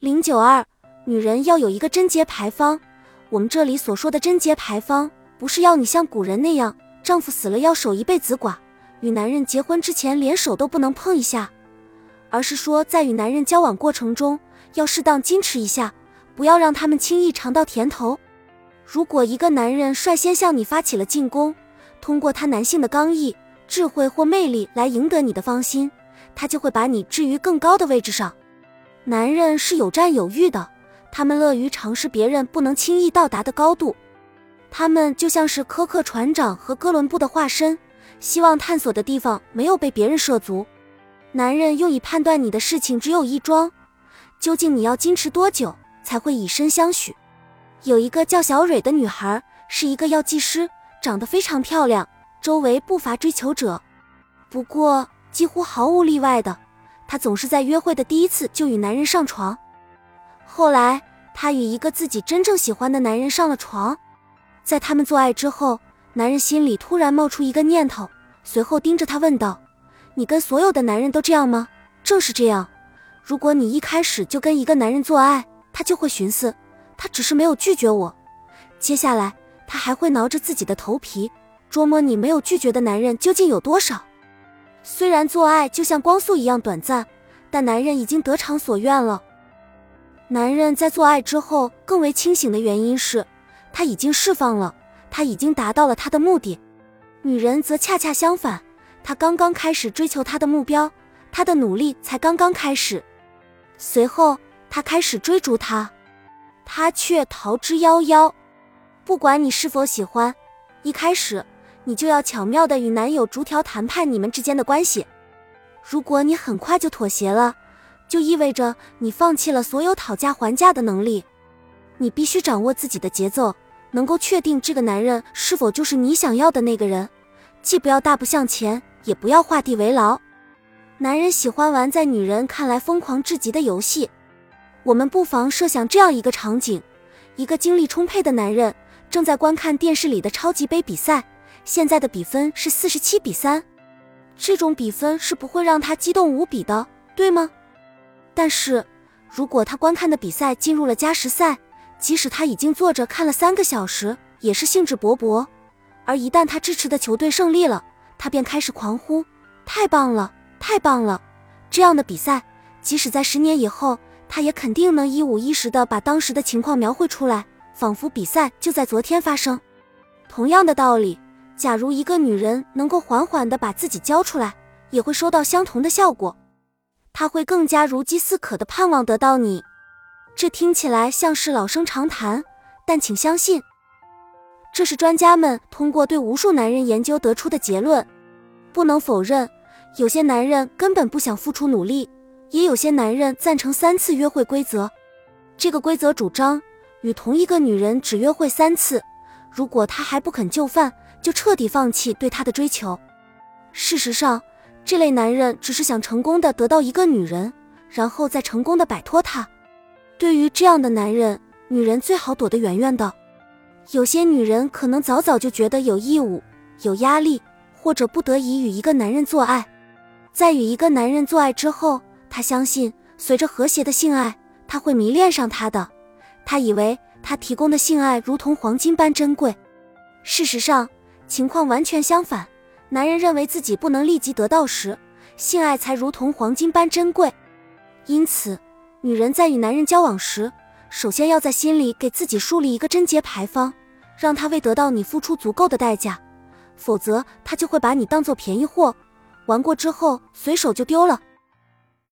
零九二，女人要有一个贞洁牌坊。我们这里所说的贞洁牌坊，不是要你像古人那样，丈夫死了要守一辈子寡，与男人结婚之前连手都不能碰一下，而是说在与男人交往过程中，要适当矜持一下，不要让他们轻易尝到甜头。如果一个男人率先向你发起了进攻，通过他男性的刚毅、智慧或魅力来赢得你的芳心，他就会把你置于更高的位置上。男人是有占有欲的，他们乐于尝试别人不能轻易到达的高度。他们就像是苛刻船长和哥伦布的化身，希望探索的地方没有被别人涉足。男人用以判断你的事情只有一桩：究竟你要矜持多久才会以身相许？有一个叫小蕊的女孩，是一个药剂师，长得非常漂亮，周围不乏追求者。不过几乎毫无例外的。她总是在约会的第一次就与男人上床，后来她与一个自己真正喜欢的男人上了床，在他们做爱之后，男人心里突然冒出一个念头，随后盯着她问道：“你跟所有的男人都这样吗？”“正是这样。”“如果你一开始就跟一个男人做爱，他就会寻思，他只是没有拒绝我。接下来他还会挠着自己的头皮，琢磨你没有拒绝的男人究竟有多少。”虽然做爱就像光速一样短暂，但男人已经得偿所愿了。男人在做爱之后更为清醒的原因是，他已经释放了，他已经达到了他的目的。女人则恰恰相反，她刚刚开始追求她的目标，她的努力才刚刚开始。随后，他开始追逐她，他却逃之夭夭。不管你是否喜欢，一开始。你就要巧妙的与男友逐条谈判你们之间的关系。如果你很快就妥协了，就意味着你放弃了所有讨价还价的能力。你必须掌握自己的节奏，能够确定这个男人是否就是你想要的那个人，既不要大步向前，也不要画地为牢。男人喜欢玩在女人看来疯狂至极的游戏。我们不妨设想这样一个场景：一个精力充沛的男人正在观看电视里的超级杯比赛。现在的比分是四十七比三，这种比分是不会让他激动无比的，对吗？但是，如果他观看的比赛进入了加时赛，即使他已经坐着看了三个小时，也是兴致勃勃。而一旦他支持的球队胜利了，他便开始狂呼：“太棒了，太棒了！”这样的比赛，即使在十年以后，他也肯定能一五一十的把当时的情况描绘出来，仿佛比赛就在昨天发生。同样的道理。假如一个女人能够缓缓地把自己交出来，也会收到相同的效果。她会更加如饥似渴地盼望得到你。这听起来像是老生常谈，但请相信，这是专家们通过对无数男人研究得出的结论。不能否认，有些男人根本不想付出努力，也有些男人赞成三次约会规则。这个规则主张，与同一个女人只约会三次，如果她还不肯就范。就彻底放弃对他的追求。事实上，这类男人只是想成功的得到一个女人，然后再成功的摆脱她。对于这样的男人，女人最好躲得远远的。有些女人可能早早就觉得有义务、有压力，或者不得已与一个男人做爱。在与一个男人做爱之后，她相信随着和谐的性爱，他会迷恋上他的。她以为他提供的性爱如同黄金般珍贵。事实上，情况完全相反，男人认为自己不能立即得到时，性爱才如同黄金般珍贵。因此，女人在与男人交往时，首先要在心里给自己树立一个贞洁牌坊，让他为得到你付出足够的代价，否则他就会把你当做便宜货，玩过之后随手就丢了。